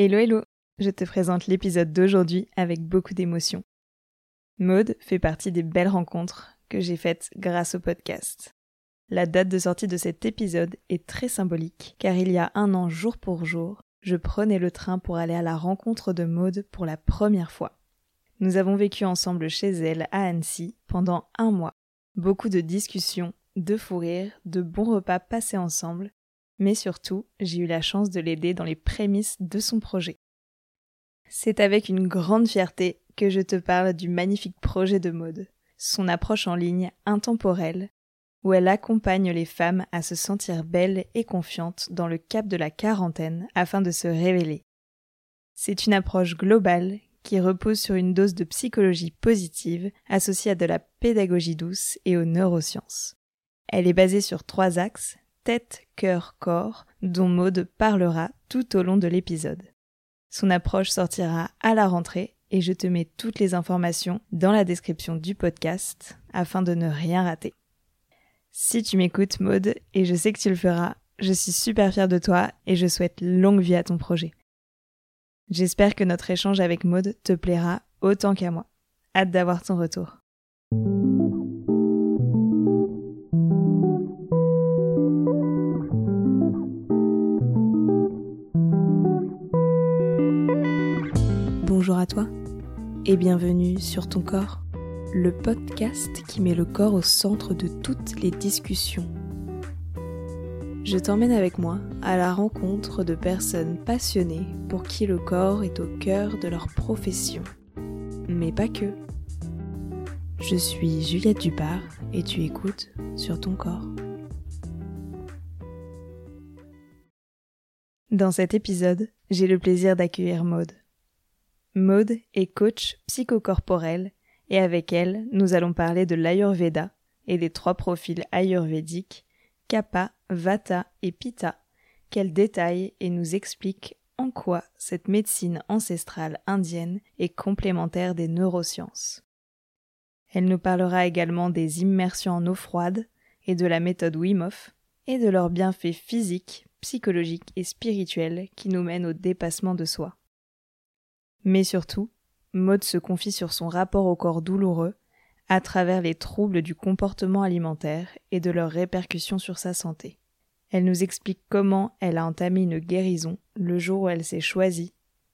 Hello hello, je te présente l'épisode d'aujourd'hui avec beaucoup d'émotion. Maude fait partie des belles rencontres que j'ai faites grâce au podcast. La date de sortie de cet épisode est très symbolique car il y a un an jour pour jour, je prenais le train pour aller à la rencontre de Maude pour la première fois. Nous avons vécu ensemble chez elle à Annecy pendant un mois. Beaucoup de discussions, de fous rires, de bons repas passés ensemble, mais surtout, j'ai eu la chance de l'aider dans les prémices de son projet. C'est avec une grande fierté que je te parle du magnifique projet de mode, son approche en ligne intemporelle, où elle accompagne les femmes à se sentir belles et confiantes dans le cap de la quarantaine afin de se révéler. C'est une approche globale qui repose sur une dose de psychologie positive associée à de la pédagogie douce et aux neurosciences. Elle est basée sur trois axes, tête, cœur, corps, dont Maude parlera tout au long de l'épisode. Son approche sortira à la rentrée et je te mets toutes les informations dans la description du podcast afin de ne rien rater. Si tu m'écoutes, Maude, et je sais que tu le feras, je suis super fière de toi et je souhaite longue vie à ton projet. J'espère que notre échange avec Maude te plaira autant qu'à moi. Hâte d'avoir ton retour. Bonjour à toi et bienvenue sur ton corps, le podcast qui met le corps au centre de toutes les discussions. Je t'emmène avec moi à la rencontre de personnes passionnées pour qui le corps est au cœur de leur profession. Mais pas que. Je suis Juliette Dupart et tu écoutes sur ton corps. Dans cet épisode, j'ai le plaisir d'accueillir Maude. Maude est coach psychocorporel et avec elle, nous allons parler de l'Ayurveda et des trois profils ayurvédiques, Kapha, Vata et Pitta, qu'elle détaille et nous explique en quoi cette médecine ancestrale indienne est complémentaire des neurosciences. Elle nous parlera également des immersions en eau froide et de la méthode Wim Hof et de leurs bienfaits physiques, psychologiques et spirituels qui nous mènent au dépassement de soi. Mais surtout, Maud se confie sur son rapport au corps douloureux à travers les troubles du comportement alimentaire et de leurs répercussions sur sa santé. Elle nous explique comment elle a entamé une guérison le jour où elle s'est choisie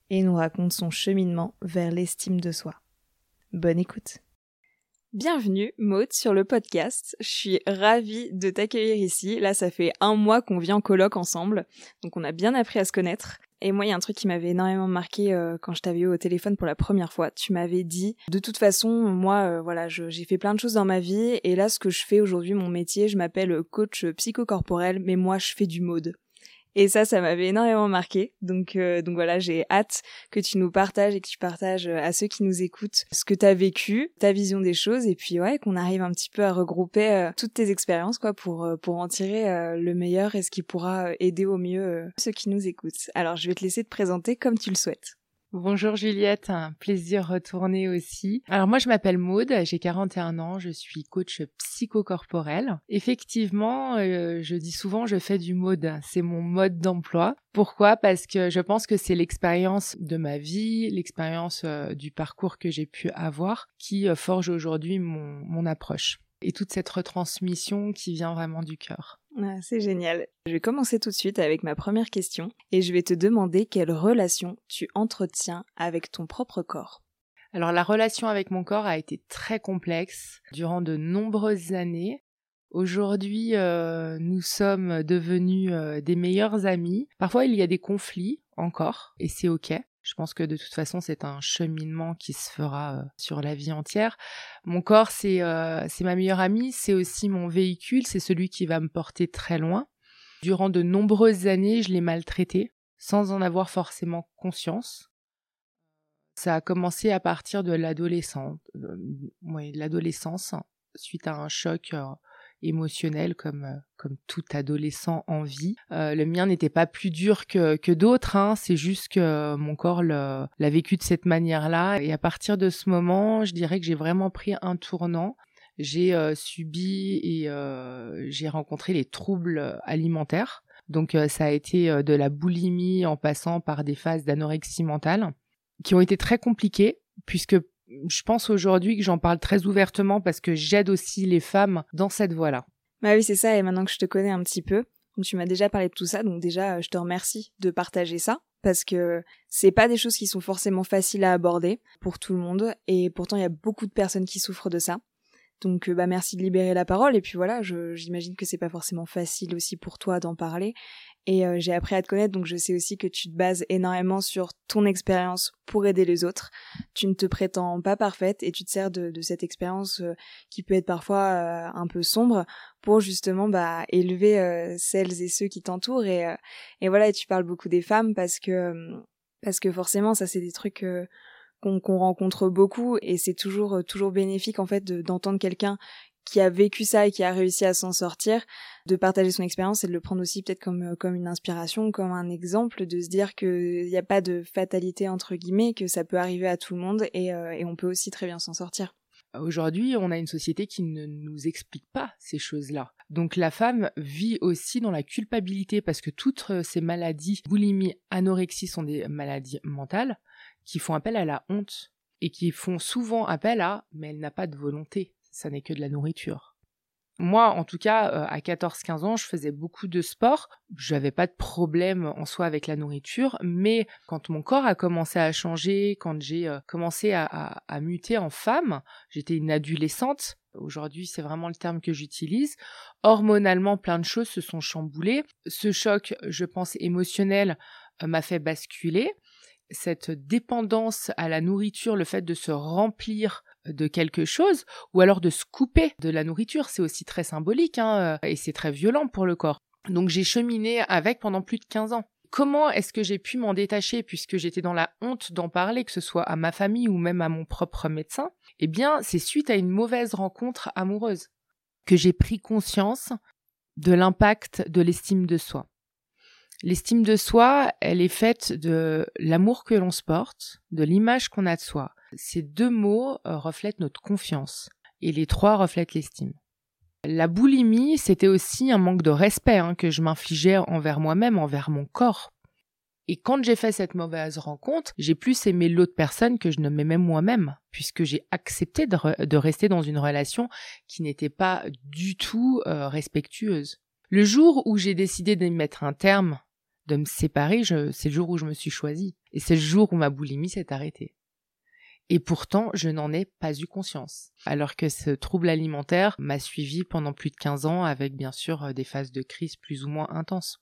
et nous raconte son cheminement vers l'estime de soi. Bonne écoute. Bienvenue Maud sur le podcast. Je suis ravie de t'accueillir ici. Là, ça fait un mois qu'on vit en colloque ensemble, donc on a bien appris à se connaître. Et moi, il y a un truc qui m'avait énormément marqué euh, quand je t'avais eu au téléphone pour la première fois. Tu m'avais dit, de toute façon, moi, euh, voilà, j'ai fait plein de choses dans ma vie, et là, ce que je fais aujourd'hui, mon métier, je m'appelle coach psychocorporel, mais moi, je fais du mode. Et ça, ça m'avait énormément marqué. Donc, euh, donc voilà, j'ai hâte que tu nous partages et que tu partages euh, à ceux qui nous écoutent ce que tu as vécu, ta vision des choses, et puis ouais, qu'on arrive un petit peu à regrouper euh, toutes tes expériences, quoi, pour pour en tirer le meilleur et ce qui pourra aider au mieux ceux qui nous écoutent. Alors, je vais te laisser te présenter comme tu le souhaites. Bonjour Juliette, un plaisir retourné aussi. Alors moi je m'appelle Maude, j'ai 41 ans, je suis coach psychocorporel. Effectivement, euh, je dis souvent je fais du mode, c'est mon mode d'emploi. Pourquoi? Parce que je pense que c'est l'expérience de ma vie, l'expérience euh, du parcours que j'ai pu avoir qui euh, forge aujourd'hui mon, mon approche et toute cette retransmission qui vient vraiment du cœur. Ah, c'est génial. Je vais commencer tout de suite avec ma première question et je vais te demander quelle relation tu entretiens avec ton propre corps. Alors la relation avec mon corps a été très complexe durant de nombreuses années. Aujourd'hui, euh, nous sommes devenus euh, des meilleurs amis. Parfois, il y a des conflits encore, et c'est ok. Je pense que de toute façon, c'est un cheminement qui se fera sur la vie entière. Mon corps, c'est ma meilleure amie, c'est aussi mon véhicule, c'est celui qui va me porter très loin. Durant de nombreuses années, je l'ai maltraité sans en avoir forcément conscience. Ça a commencé à partir de l'adolescence, oui, l'adolescence, suite à un choc émotionnel comme euh, comme tout adolescent en vie. Euh, le mien n'était pas plus dur que, que d'autres, hein. c'est juste que mon corps l'a vécu de cette manière-là. Et à partir de ce moment, je dirais que j'ai vraiment pris un tournant. J'ai euh, subi et j'ai rencontré les troubles alimentaires Donc ça a été de la boulimie en passant par des phases d'anorexie mentale qui ont été très compliquées puisque je pense aujourd'hui que j'en parle très ouvertement parce que j'aide aussi les femmes dans cette voie-là. Bah oui, c'est ça. Et maintenant que je te connais un petit peu, tu m'as déjà parlé de tout ça, donc déjà, je te remercie de partager ça parce que c'est pas des choses qui sont forcément faciles à aborder pour tout le monde et pourtant il y a beaucoup de personnes qui souffrent de ça. Donc bah merci de libérer la parole et puis voilà, j'imagine que c'est pas forcément facile aussi pour toi d'en parler et euh, j'ai appris à te connaître, donc je sais aussi que tu te bases énormément sur ton expérience pour aider les autres. Tu ne te prétends pas parfaite et tu te sers de, cette expérience euh, qui peut être parfois euh, un peu sombre pour justement bah, élever celles et ceux qui t'entourent. Et, et voilà, tu parles beaucoup des femmes parce que parce que forcément, ça c'est des trucs qu'on rencontre beaucoup et c'est toujours toujours bénéfique en fait d'entendre quelqu'un qui a vécu ça et qui a réussi à s'en sortir, de partager son expérience et de le prendre aussi peut-être comme, euh, comme une inspiration, comme un exemple, de se dire qu'il n'y a pas de fatalité entre guillemets, que ça peut arriver à tout le monde et, euh, et on peut aussi très bien s'en sortir. Aujourd'hui, on a une société qui ne nous explique pas ces choses-là. Donc la femme vit aussi dans la culpabilité parce que toutes euh, ces maladies, boulimie, anorexie, sont des maladies mentales qui font appel à la honte et qui font souvent appel à mais elle n'a pas de volonté ça n'est que de la nourriture. Moi, en tout cas, euh, à 14-15 ans, je faisais beaucoup de sport. Je n'avais pas de problème en soi avec la nourriture, mais quand mon corps a commencé à changer, quand j'ai euh, commencé à, muter en femme, j'étais une adolescente. Aujourd'hui, c'est vraiment le terme que j'utilise. Hormonalement, plein de choses se sont chamboulées. Ce choc, je pense, émotionnel euh, m'a fait basculer. Cette dépendance à la nourriture, le fait de se remplir de quelque chose, ou alors de se couper de la nourriture. C'est aussi très symbolique hein, euh, et c'est très violent pour le corps. Donc j'ai cheminé avec pendant plus de 15 ans. Comment est-ce que j'ai pu m'en détacher puisque j'étais dans la honte d'en parler, que ce soit à ma famille ou même à mon propre médecin? Eh bien, c'est suite à une mauvaise rencontre amoureuse que j'ai pris conscience de l'impact de l'estime de soi. L'estime de soi, elle est faite de l'amour que l'on se porte, de l'image qu'on a de soi, ces deux mots euh, reflètent notre confiance et les trois reflètent l'estime. La boulimie, c'était aussi un manque de respect hein, que je m'infligeais envers moi-même, envers mon corps. Et quand j'ai fait cette mauvaise rencontre, j'ai plus aimé l'autre personne que je ne m'aimais moi-même, puisque j'ai accepté de, rester dans une relation qui n'était pas du tout euh, respectueuse. Le jour où j'ai décidé de mettre un terme, de me séparer, c'est le jour où je me suis choisie. Et c'est le jour où ma boulimie s'est arrêtée. Et pourtant, je n'en ai pas eu conscience. Alors que ce trouble alimentaire m'a suivi pendant plus de 15 ans avec bien sûr euh, des phases de crise plus ou moins intenses.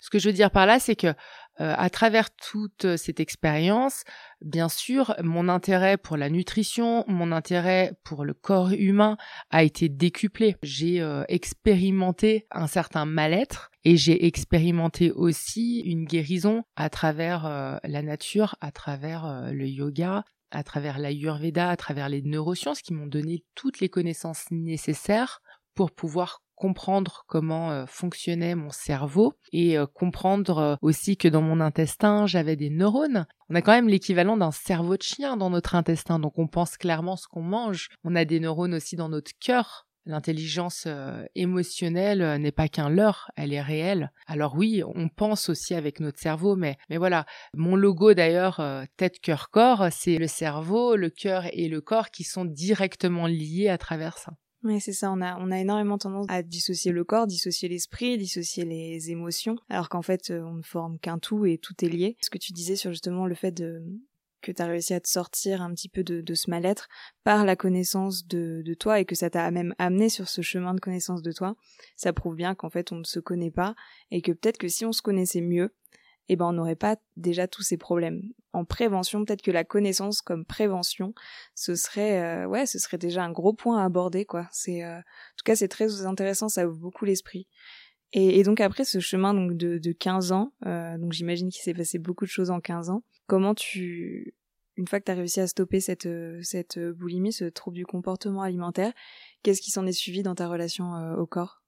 Ce que je veux dire par là, c'est que euh, à travers toute cette expérience, bien sûr, mon intérêt pour la nutrition, mon intérêt pour le corps humain a été décuplé. J'ai euh, expérimenté un certain mal-être et j'ai expérimenté aussi une guérison à travers la nature, à travers le yoga, à travers l'Ayurveda, à travers les neurosciences qui m'ont donné toutes les connaissances nécessaires pour pouvoir comprendre comment euh, fonctionnait mon cerveau et euh, comprendre euh, aussi que dans mon intestin, j'avais des neurones. On a quand même l'équivalent d'un cerveau de chien dans notre intestin, donc on pense clairement ce qu'on mange. On a des neurones aussi dans notre cœur, L'intelligence euh, émotionnelle euh, n'est pas qu'un leurre, elle est réelle. Alors oui, on pense aussi avec notre cerveau, mais, mais voilà, mon logo d'ailleurs, euh, tête, cœur, corps, c'est le cerveau, le cœur et le corps qui sont directement liés à travers ça. Oui, c'est ça. On a, on a énormément tendance à dissocier le corps, dissocier l'esprit, dissocier les émotions, alors qu'en fait, on ne forme qu'un tout et tout est lié. Ce que tu disais sur justement le fait de, que tu as réussi à te sortir un petit peu de, ce mal-être par la connaissance de, toi et que ça t'a même amené sur ce chemin de connaissance de toi, ça prouve bien qu'en fait on ne se connaît pas et que peut-être que si on se connaissait mieux, eh ben on n'aurait pas déjà tous ces problèmes. En prévention, peut-être que la connaissance comme prévention, ce serait euh, ouais, ce serait déjà un gros point à aborder quoi. C'est euh, en tout cas c'est très intéressant, ça ouvre beaucoup l'esprit. Et, donc après ce chemin donc de, de 15 ans, euh, donc j'imagine qu'il s'est passé beaucoup de choses en 15 ans. Comment tu, une fois que tu as réussi à stopper cette, cette boulimie, ce trouble du comportement alimentaire, qu'est-ce qui s'en est suivi dans ta relation euh, au corps?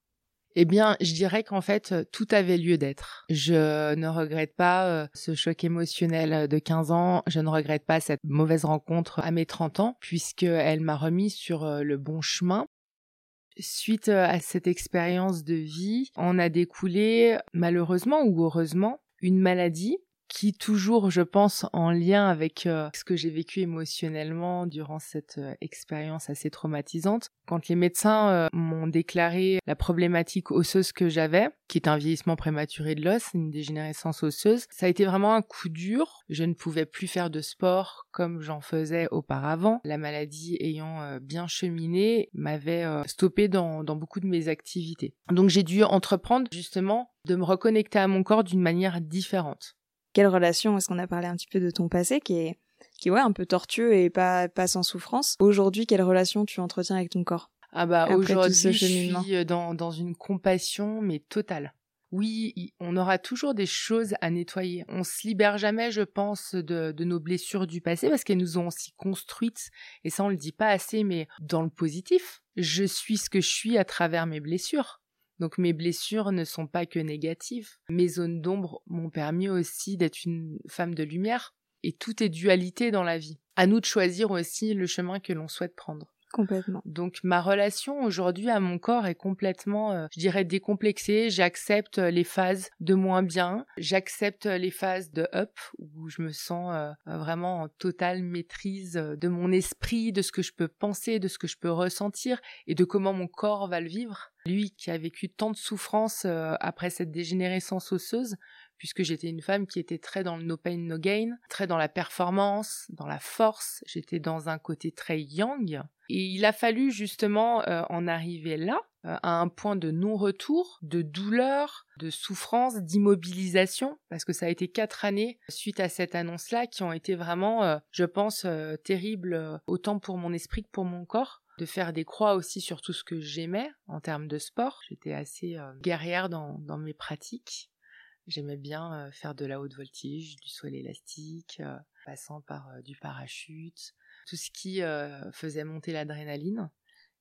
Eh bien, je dirais qu'en fait, tout avait lieu d'être. Je ne regrette pas euh, ce choc émotionnel de 15 ans. Je ne regrette pas cette mauvaise rencontre à mes 30 ans, puisqu'elle m'a remis sur le bon chemin Suite à cette expérience de vie, on a découlé, malheureusement ou heureusement, une maladie qui toujours, je pense, en lien avec euh, ce que j'ai vécu émotionnellement durant cette euh, expérience assez traumatisante. Quand les médecins euh, m'ont déclaré la problématique osseuse que j'avais, qui est un vieillissement prématuré de l'os, une dégénérescence osseuse, ça a été vraiment un coup dur. Je ne pouvais plus faire de sport comme j'en faisais auparavant. La maladie ayant bien cheminé m'avait stoppé dans, dans beaucoup de mes activités. Donc j'ai dû entreprendre justement de me reconnecter à mon corps d'une manière différente quelle relation est-ce qu'on a parlé un petit peu de ton passé qui est qui ouais un peu tortueux et pas pas sans souffrance. Aujourd'hui, quelle relation tu entretiens avec ton corps? Ah bah aujourd'hui, je suis euh, dans dans une compassion mais totale. Oui, on aura toujours des choses à nettoyer. On se libère jamais, je pense, de, de nos blessures du passé parce qu'elles nous ont aussi construites. Et ça, on le dit pas assez, mais dans le positif. Je suis ce que je suis à travers mes blessures. Donc mes blessures ne sont pas que négatives. Mes zones d'ombre m'ont permis aussi d'être une femme de lumière. Et tout est dualité dans la vie. À nous de choisir aussi le chemin que l'on souhaite prendre. Donc ma relation aujourd'hui à mon corps est complètement, euh, je dirais, décomplexée. J'accepte les phases de moins bien. J'accepte les phases de up où je me sens euh, vraiment en totale maîtrise de mon esprit, de ce que je peux penser, de ce que je peux ressentir et de comment mon corps va le vivre. Lui qui a vécu tant de souffrances euh, après cette dégénérescence osseuse, puisque j'étais une femme qui était très dans le no pain no gain, très dans la performance, dans la force, j'étais dans un côté très yang, et il a fallu justement euh, en arriver là, euh, à un point de non-retour, de douleur, de souffrance, d'immobilisation, parce que ça a été quatre années suite à cette annonce-là qui ont été vraiment, je pense, terribles autant pour mon esprit que pour mon corps de faire des croix aussi sur tout ce que j'aimais en termes de sport. J'étais assez euh, guerrière dans, mes pratiques. J'aimais bien faire de la haute voltige, du saut élastique, passant par du parachute, tout ce qui faisait monter l'adrénaline.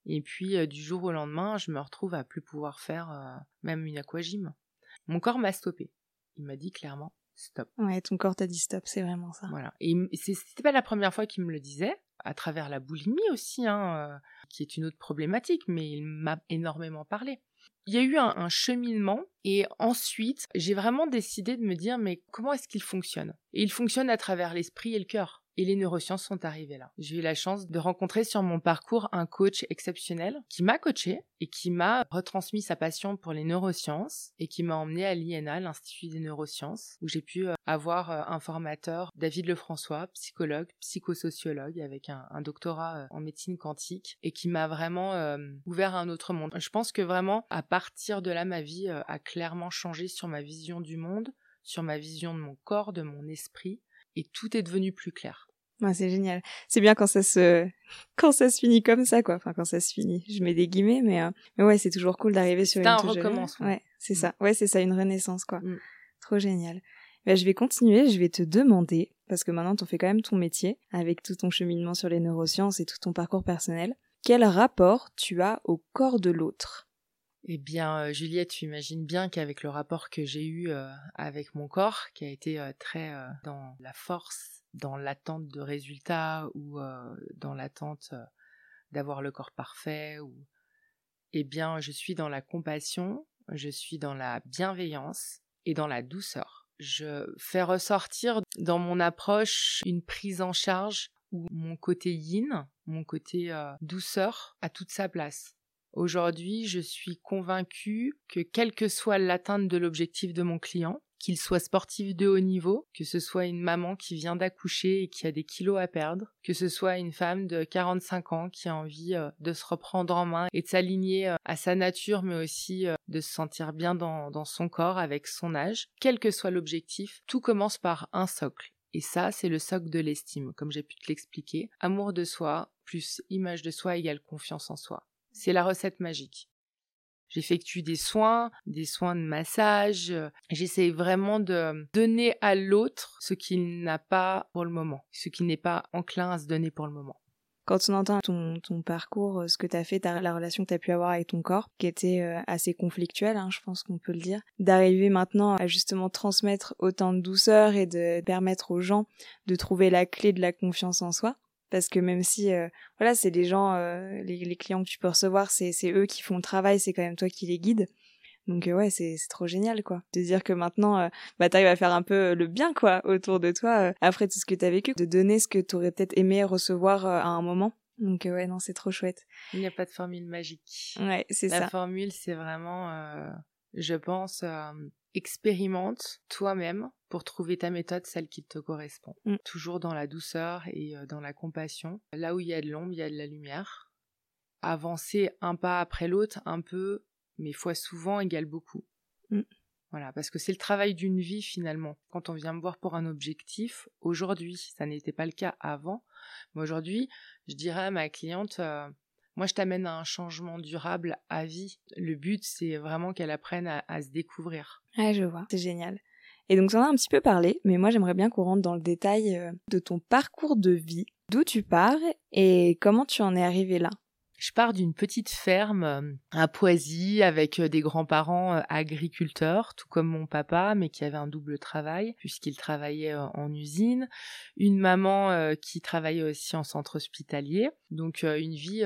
Et puis du jour au lendemain, je me retrouve à plus pouvoir faire même une aquagym. Mon corps m'a stoppé. Il m'a dit clairement stop. Ouais, ton corps t'a dit stop, c'est vraiment ça. Voilà. Et c'était pas la première fois qu'il me le disait à travers la boulimie aussi, hein, qui est une autre problématique, mais il m'a énormément parlé. Il y a eu un, cheminement et ensuite j'ai vraiment décidé de me dire mais comment est-ce qu'il fonctionne? Et il fonctionne à travers l'esprit et le cœur. Et les neurosciences sont arrivées là. J'ai eu la chance de rencontrer sur mon parcours un coach exceptionnel qui m'a coaché et qui m'a retransmis sa passion pour les neurosciences et qui m'a emmené à l'INA, l'Institut des neurosciences, où j'ai pu euh, avoir euh, un formateur, David Lefrançois, psychologue, psychosociologue avec un, doctorat euh, en médecine quantique et qui m'a vraiment ouvert à un autre monde. Je pense que vraiment, à partir de là, ma vie a clairement changé sur ma vision du monde, sur ma vision de mon corps, de mon esprit et tout est devenu plus clair. c'est génial. C'est bien quand ça se quand ça se finit comme ça quoi. Enfin quand ça se finit. Je mets des guillemets mais euh, mais ouais, c'est toujours cool d'arriver sur une un recommencement. Ouais, c'est mm. ça. Ouais, c'est ça une renaissance quoi. Mm. Trop génial. Ben, je vais continuer, je vais te demander parce que maintenant tu fais quand même ton métier avec tout ton cheminement sur les neurosciences et tout ton parcours personnel. Quel rapport tu as au corps de l'autre? Eh bien, euh, Juliette, tu imagines bien qu'avec le rapport que j'ai eu euh, avec mon corps, qui a été euh, très dans la force, dans l'attente de résultats ou dans l'attente d'avoir le corps parfait, ou eh bien, je suis dans la compassion, je suis dans la bienveillance et dans la douceur. Je fais ressortir dans mon approche une prise en charge où mon côté yin, mon côté douceur, a toute sa place Aujourd'hui, je suis convaincue que quelle que soit l'atteinte de l'objectif de mon client, qu'il soit sportif de haut niveau, que ce soit une maman qui vient d'accoucher et qui a des kilos à perdre, que ce soit une femme de 45 ans qui a envie euh, de se reprendre en main et de s'aligner euh, à sa nature, mais aussi euh, de se sentir bien dans, dans son corps avec son âge, quel que soit l'objectif, tout commence par un socle. Et ça, c'est le socle de l'estime, comme j'ai pu te l'expliquer. Amour de soi plus image de soi égale confiance en soi. C'est la recette magique. J'effectue des soins, des soins de massage. Euh, j'essaie vraiment de donner à l'autre ce qu'il n'a pas pour le moment, ce qui n'est pas enclin à se donner pour le moment. Quand on entend ton, parcours, euh, ce que tu as fait, la relation que tu as pu avoir avec ton corps, qui était euh, assez conflictuelle, hein, je pense qu'on peut le dire, d'arriver maintenant à justement transmettre autant de douceur et de permettre aux gens de trouver la clé de la confiance en soi, parce que même si voilà c'est les gens les, clients que tu peux recevoir c'est eux qui font le travail c'est quand même toi qui les guides. Donc ouais c'est c'est trop génial quoi. De dire que maintenant euh, bah t'arrives à faire un peu le bien quoi autour de toi après tout ce que t'as vécu de donner ce que t'aurais peut-être aimé recevoir à un moment. Donc ouais non c'est trop chouette. Il n'y a pas de formule magique. Ouais c'est ça. la formule c'est vraiment je pense expérimente toi-même pour trouver ta méthode, celle qui te correspond. Mm. Toujours dans la douceur et euh, dans la compassion. Là où il y a de l'ombre, il y a de la lumière. Avancer un pas après l'autre, un peu, mais fois souvent égale beaucoup. Mm. Voilà, parce que c'est le travail d'une vie finalement. Quand on vient me voir pour un objectif, aujourd'hui, ça n'était pas le cas avant, mais aujourd'hui, je dirais à ma cliente, euh, moi, je t'amène à un changement durable à vie. Le but, c'est vraiment qu'elle apprenne à, se découvrir. Ah, je vois. C'est génial. Et donc, ça en a un petit peu parlé, mais moi, j'aimerais bien qu'on rentre dans le détail euh, de ton parcours de vie, d'où tu pars et comment tu en es arrivé là. Je pars d'une petite ferme euh, à Poisy avec euh, des grands-parents euh, agriculteurs, tout comme mon papa, mais qui avait un double travail puisqu'il travaillait en usine. Une maman qui travaillait aussi en centre hospitalier. Donc une vie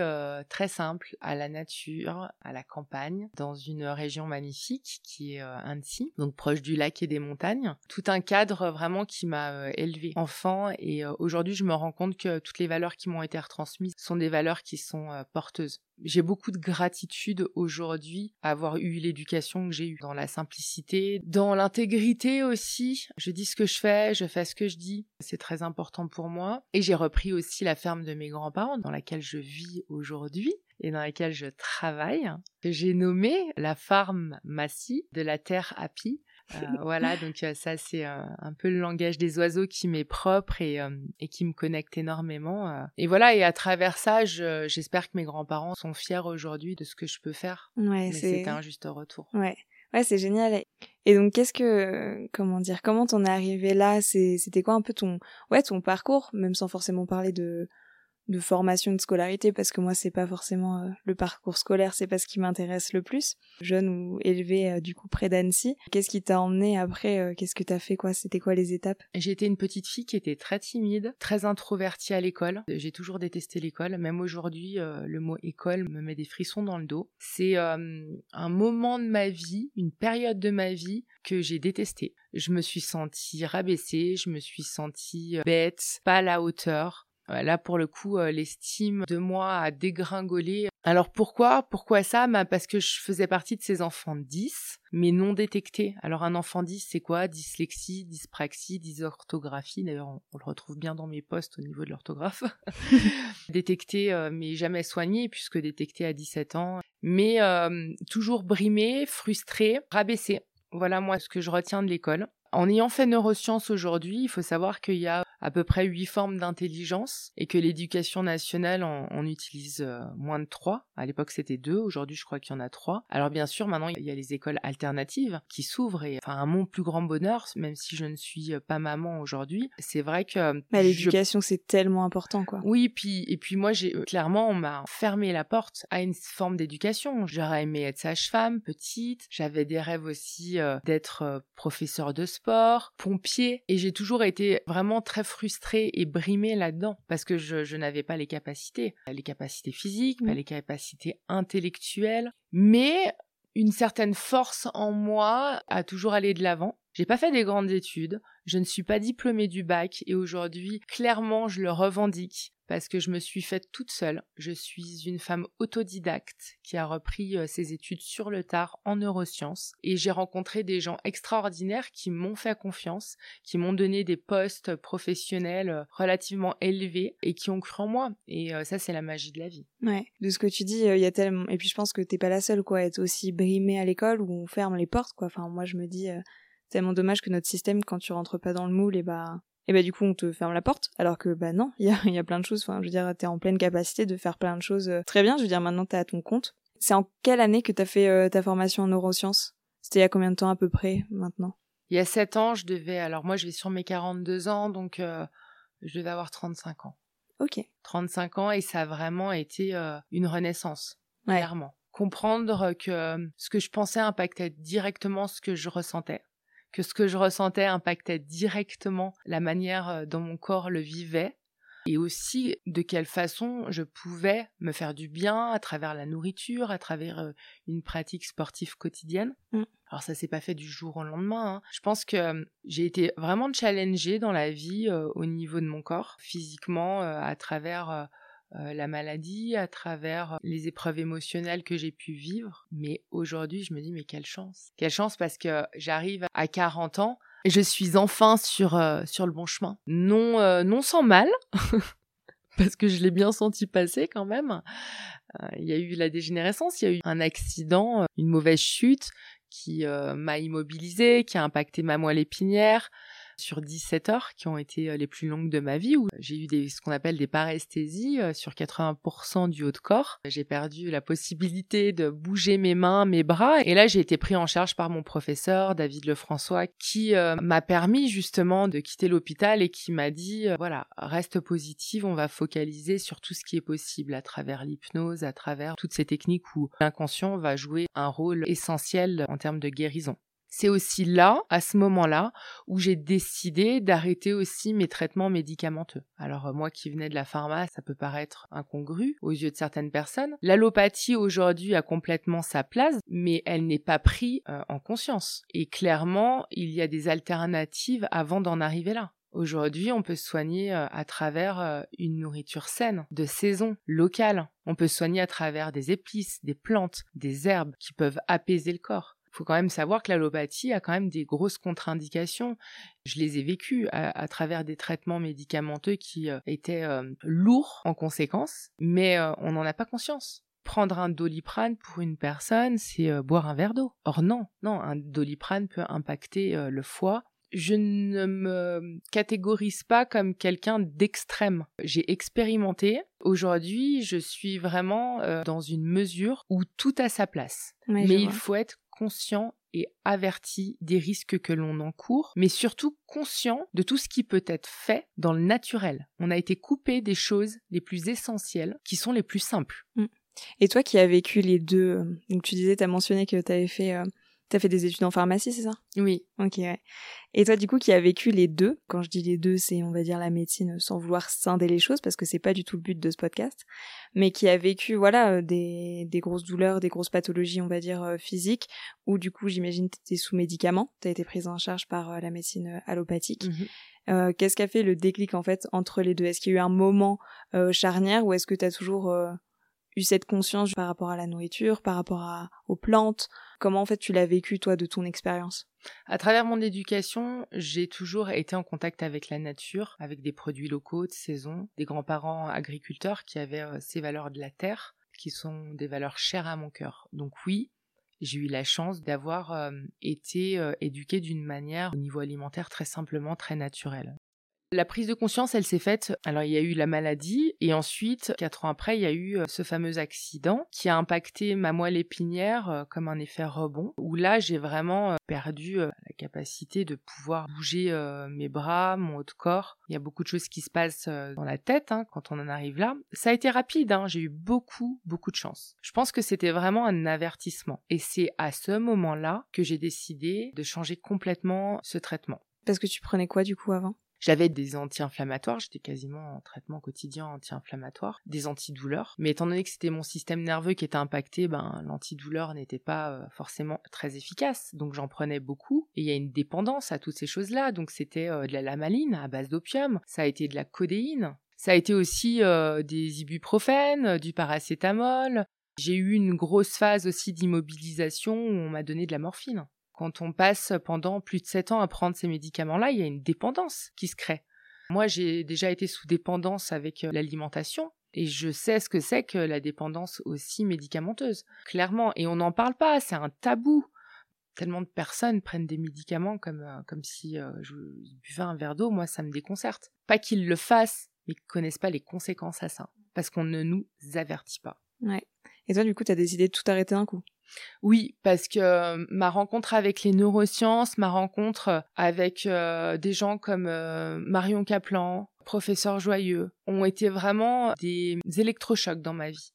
très simple, à la nature, à la campagne, dans une région magnifique qui est Annecy, donc proche du lac et des montagnes. Tout un cadre vraiment qui m'a élevé enfant et aujourd'hui je me rends compte que toutes les valeurs qui m'ont été retransmises sont des valeurs qui sont portées j'ai beaucoup de gratitude aujourd'hui à avoir eu l'éducation que j'ai eue, dans la simplicité, dans l'intégrité aussi. Je dis ce que je fais, je fais ce que je dis. C'est très important pour moi. Et j'ai repris aussi la ferme de mes grands-parents, dans laquelle je vis aujourd'hui et dans laquelle je travaille, j'ai nommé la farm Massy de la terre Happy voilà, donc euh, ça c'est euh, un peu le langage des oiseaux qui m'est propre et, et qui me connecte énormément. Et voilà, et à travers ça, j'espère que mes grands-parents sont fiers aujourd'hui de ce que je peux faire. Ouais, c'est un juste retour. Ouais. Ouais, c'est génial. Et donc, qu'est-ce que, comment dire, comment t'en es arrivé là? C'était quoi un peu ton, ouais, ton parcours, même sans forcément parler de, de formation de scolarité parce que moi c'est pas forcément euh, le parcours scolaire c'est pas ce qui m'intéresse le plus. Jeune ou élevé euh, du coup près d'Annecy. Qu'est-ce qui t'a emmené après euh, qu'est-ce que t'as fait quoi? C'était quoi les étapes? J'étais une petite fille qui était très timide très introvertie à l'école. J'ai toujours détesté l'école. Même aujourd'hui le mot école me met des frissons dans le dos. C'est un moment de ma vie une période de ma vie que j'ai détesté je me suis sentie rabaissée je me suis sentie bête pas à la hauteur Là, pour le coup, euh, l'estime de moi a dégringolé. Alors pourquoi? Pourquoi ça? Bah, Parce que je faisais partie de ces enfants 10, mais non détectés. Alors un enfant 10, c'est quoi? Dyslexie, dyspraxie, dysorthographie. D'ailleurs, on, le retrouve bien dans mes postes au niveau de l'orthographe. détecté, euh, mais jamais soigné, puisque détecté à 17 ans. Mais euh, toujours brimé, frustré, rabaissé. Voilà moi ce que je retiens de l'école. En ayant fait neurosciences aujourd'hui, il faut savoir qu'il y a à peu près huit formes d'intelligence et que l'éducation nationale en, utilise euh, moins de trois. À l'époque c'était deux, aujourd'hui je crois qu'il y en a trois. Alors bien sûr maintenant il y a les écoles alternatives qui s'ouvrent et enfin à mon plus grand bonheur, même si je ne suis euh, pas maman aujourd'hui, c'est vrai que l'éducation c'est tellement important quoi. Oui puis et puis moi j'ai euh, clairement on m'a fermé la porte à une forme d'éducation. J'aurais aimé être sage-femme petite, j'avais des rêves aussi d'être professeur de sport, pompier et j'ai toujours été vraiment très frustrée et brimée là-dedans parce que je, n'avais pas les capacités, les capacités physiques, pas les capacités intellectuelles, mais une certaine force en moi à toujours aller de l'avant. J'ai pas fait des grandes études, je ne suis pas diplômée du bac et aujourd'hui, clairement, je le revendique parce que je me suis faite toute seule. Je suis une femme autodidacte qui a repris euh, ses études sur le tard en neurosciences et j'ai rencontré des gens extraordinaires qui m'ont fait confiance, qui m'ont donné des postes professionnels euh, relativement élevés et qui ont cru en moi. Et euh, ça, c'est la magie de la vie. Ouais, de ce que tu dis, il y a tellement. Et puis je pense que t'es pas la seule, quoi, à être aussi brimée à l'école où on ferme les portes, quoi. Enfin, moi, je me dis. tellement dommage que notre système, quand tu rentres pas dans le moule, et bah, et bah du coup on te ferme la porte alors que bah non il y a, y a plein de choses. Enfin je veux dire t'es en pleine capacité de faire plein de choses euh, très bien. Je veux dire maintenant t'es à ton compte. C'est en quelle année que t'as fait euh, ta formation en neurosciences? C'était il y a combien de temps à peu près maintenant? Il y a 7 ans je devais alors moi je vais sur mes 42 ans donc euh, je devais avoir 35 ans. Ok. 35 ans et ça a vraiment été une renaissance clairement. Comprendre que ce que je pensais impactait directement ce que je ressentais que ce que je ressentais impactait directement la manière euh, dont mon corps le vivait. et aussi de quelle façon je pouvais me faire du bien à travers la nourriture, à travers euh, une pratique sportive quotidienne. Mm. Alors ça s'est pas fait du jour au lendemain. Hein. Je pense que euh, j'ai été vraiment challengée dans la vie euh, au niveau de mon corps, physiquement, à travers la maladie, à travers les épreuves émotionnelles que j'ai pu vivre. Mais aujourd'hui, je me dis mais quelle chance, quelle chance parce que j'arrive à 40 ans je suis enfin sur, euh, sur le bon chemin. Non, euh, non sans mal, parce que je l'ai bien senti passer quand même. Euh, il y a eu la dégénérescence, il y a eu un accident, une mauvaise chute qui m'a immobilisée, qui a impacté ma moelle épinière, sur 17 heures qui ont été euh, les plus longues de ma vie où j'ai eu des, ce qu'on appelle des paresthésies euh, sur 80% du haut de corps. J'ai perdu la possibilité de bouger mes mains, mes bras et là j'ai été pris en charge par mon professeur David Lefrançois qui euh, m'a permis justement de quitter l'hôpital et qui m'a dit voilà, reste positive, on va focaliser sur tout ce qui est possible à travers l'hypnose, à travers toutes ces techniques où l'inconscient va jouer un rôle essentiel en termes de guérison. C'est aussi là, à ce moment-là, où j'ai décidé d'arrêter aussi mes traitements médicamenteux. Alors euh, moi qui venais de la pharmacie, ça peut paraître incongru aux yeux de certaines personnes. L'allopathie aujourd'hui a complètement sa place, mais elle n'est pas prise euh, en conscience. Et clairement, il y a des alternatives avant d'en arriver là. Aujourd'hui, on peut soigner euh, à travers une nourriture saine, de saison, locale. On peut soigner à travers des épices, des plantes, des herbes qui peuvent apaiser le corps faut quand même savoir que l'allopathie a quand même des grosses contre-indications. Je les ai vécues à, travers des traitements médicamenteux qui euh, étaient euh, lourds en conséquence, mais euh, on n'en a pas conscience. Prendre un doliprane pour une personne, c'est boire un verre d'eau. Or non, non, un doliprane peut impacter le foie, je ne me catégorise pas comme quelqu'un d'extrême. J'ai expérimenté. Aujourd'hui, je suis vraiment dans une mesure où tout a sa place. Mais il faut être conscient et averti des risques que l'on encourt, mais surtout conscient de tout ce qui peut être fait dans le naturel. On a été coupé des choses les plus essentielles, qui sont les plus simples. Mm. Et toi qui as vécu les deux, euh, donc tu disais, tu as mentionné que tu avais fait euh, T'as fait des études en pharmacie, c'est ça? Oui. Ok, ouais. Et toi, du coup, qui as vécu les deux, quand je dis les deux, c'est, on va dire, la médecine sans vouloir scinder les choses, parce que c'est pas du tout le but de ce podcast, mais qui a vécu, voilà, euh, des, des grosses douleurs, des grosses pathologies, on va dire, euh, physiques, où du coup, j'imagine, t'étais sous médicaments, t'as été prise en charge par euh, la médecine allopathique. Mhm. Qu'est-ce qui a fait le déclic, en fait, entre les deux? Est-ce qu'il y a eu un moment charnière, ou est-ce que t'as toujours cette conscience par rapport à la nourriture, par rapport aux plantes Comment en fait tu l'as vécu toi de ton expérience? À travers mon éducation, j'ai toujours été en contact avec la nature, avec des produits locaux de saison, des grands-parents agriculteurs qui avaient euh, ces valeurs de la terre, qui sont des valeurs chères à mon cœur. Donc oui, j'ai eu la chance d'avoir euh, été euh, éduquée d'une manière au niveau alimentaire très simplement très naturelle. La prise de conscience, elle s'est faite. Alors, il y a eu la maladie, et ensuite, quatre ans après, il y a eu euh, ce fameux accident qui a impacté ma moelle épinière euh, comme un effet rebond, où là, j'ai vraiment euh, perdu la capacité de pouvoir bouger mes bras, mon haut de corps. Il y a beaucoup de choses qui se passent dans la tête hein, quand on en arrive là. Ça a été rapide, hein. j'ai eu beaucoup, beaucoup de chance. Je pense que c'était vraiment un avertissement. Et c'est à ce moment-là que j'ai décidé de changer complètement ce traitement. Parce que tu prenais quoi du coup avant? J'avais des anti-inflammatoires, j'étais quasiment en traitement quotidien anti-inflammatoire, des antidouleurs. Mais étant donné que c'était mon système nerveux qui était impacté, ben l'antidouleur n'était pas euh, forcément très efficace. Donc j'en prenais beaucoup. Et il y a une dépendance à toutes ces choses-là. Donc c'était euh, de la lamaline à base d'opium, ça a été de la codéine, ça a été aussi euh, des ibuprofènes, du paracétamol. J'ai eu une grosse phase aussi d'immobilisation où on m'a donné de la morphine. Quand on passe pendant plus de 7 ans à prendre ces médicaments-là, il y a une dépendance qui se crée. Moi, j'ai déjà été sous dépendance avec euh, l'alimentation. Et je sais ce que c'est que la dépendance aussi médicamenteuse, clairement. Et on n'en parle pas, c'est un tabou. Tellement de personnes prennent des médicaments comme, euh, comme si euh, je buvais un verre d'eau, moi ça me déconcerte. Pas qu'ils le fassent, mais qu'ils connaissent pas les conséquences à ça. Parce qu'on ne nous avertit pas. Ouais. Et toi, du coup, tu as décidé de tout arrêter d'un coup? Oui, parce que euh, ma rencontre avec les neurosciences, ma rencontre euh, avec euh, des gens comme Marion Kaplan, professeur Joyeux, ont été vraiment des électrochocs dans ma vie.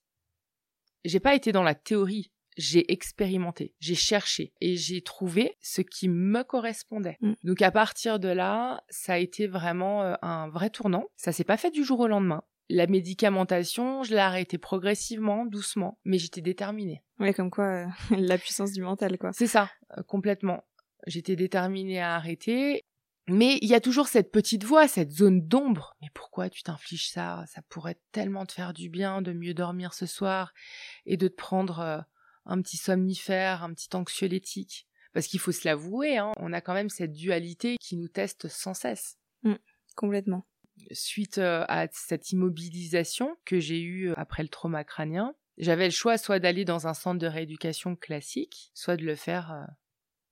J'ai pas été dans la théorie, j'ai expérimenté, j'ai cherché et j'ai trouvé ce qui me correspondait. Mm. Donc à partir de là, ça a été vraiment un vrai tournant. Ça s'est pas fait du jour au lendemain. La médicamentation, je l'ai arrêtée progressivement, doucement, mais j'étais déterminée. Ouais, comme quoi, euh, la puissance du mental, quoi. C'est ça, euh, complètement. J'étais déterminée à arrêter. Mais il y a toujours cette petite voix, cette zone d'ombre. Mais pourquoi tu t'infliges ça? Ça pourrait tellement te faire du bien de mieux dormir ce soir et de te prendre euh, un petit somnifère, un petit anxiolytique. Parce qu'il faut se l'avouer, hein, on a quand même cette dualité qui nous teste sans cesse. Complètement. Suite à cette immobilisation que j'ai eue après le trauma crânien, j'avais le choix soit d'aller dans un centre de rééducation classique, soit de le faire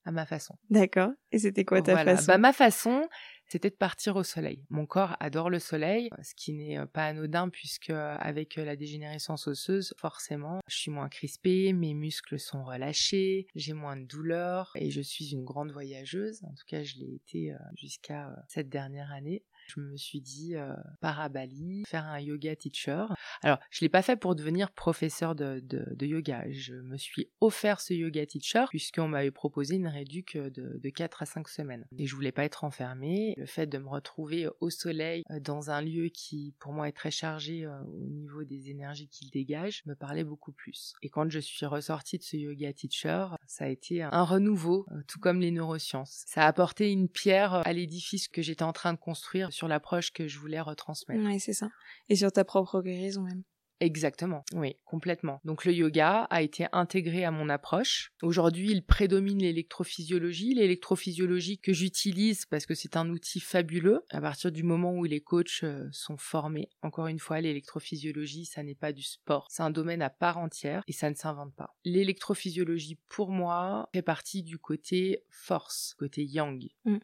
à ma façon. D'accord. Et c'était quoi ta Voilà. façon? Bah, ma façon, c'était de partir au soleil. Mon corps adore le soleil, ce qui n'est pas anodin puisque avec la dégénérescence osseuse, forcément, je suis moins crispée, mes muscles sont relâchés, j'ai moins de douleur et je suis une grande voyageuse. En tout cas, je l'ai été jusqu'à cette dernière année. Je me suis dit, euh, à Bali, faire un yoga teacher. Alors, je l'ai pas fait pour devenir professeur de, yoga. Je me suis offert ce yoga teacher puisqu'on m'avait proposé une réduc de, de 4 à 5 semaines. Et je voulais pas être enfermée. Le fait de me retrouver au soleil euh, dans un lieu qui, pour moi, est très chargé euh, au niveau des énergies qu'il dégage, me parlait beaucoup plus. Et quand je suis ressortie de ce yoga teacher, ça a été un renouveau, euh, tout comme les neurosciences. Ça a apporté une pierre à l'édifice que j'étais en train de construire l'approche que je voulais retransmettre. Ouais, c'est ça. Et sur ta propre guérison même. Exactement, oui, complètement. Donc le yoga a été intégré à mon approche. Aujourd'hui, il prédomine l'électrophysiologie, l'électrophysiologie que j'utilise parce que c'est un outil fabuleux. À partir du moment où les coachs euh, sont formés, encore une fois, l'électrophysiologie, ça n'est pas du sport, c'est un domaine à part entière et ça ne s'invente pas. L'électrophysiologie, pour moi, fait partie du côté force, côté yang. Mm.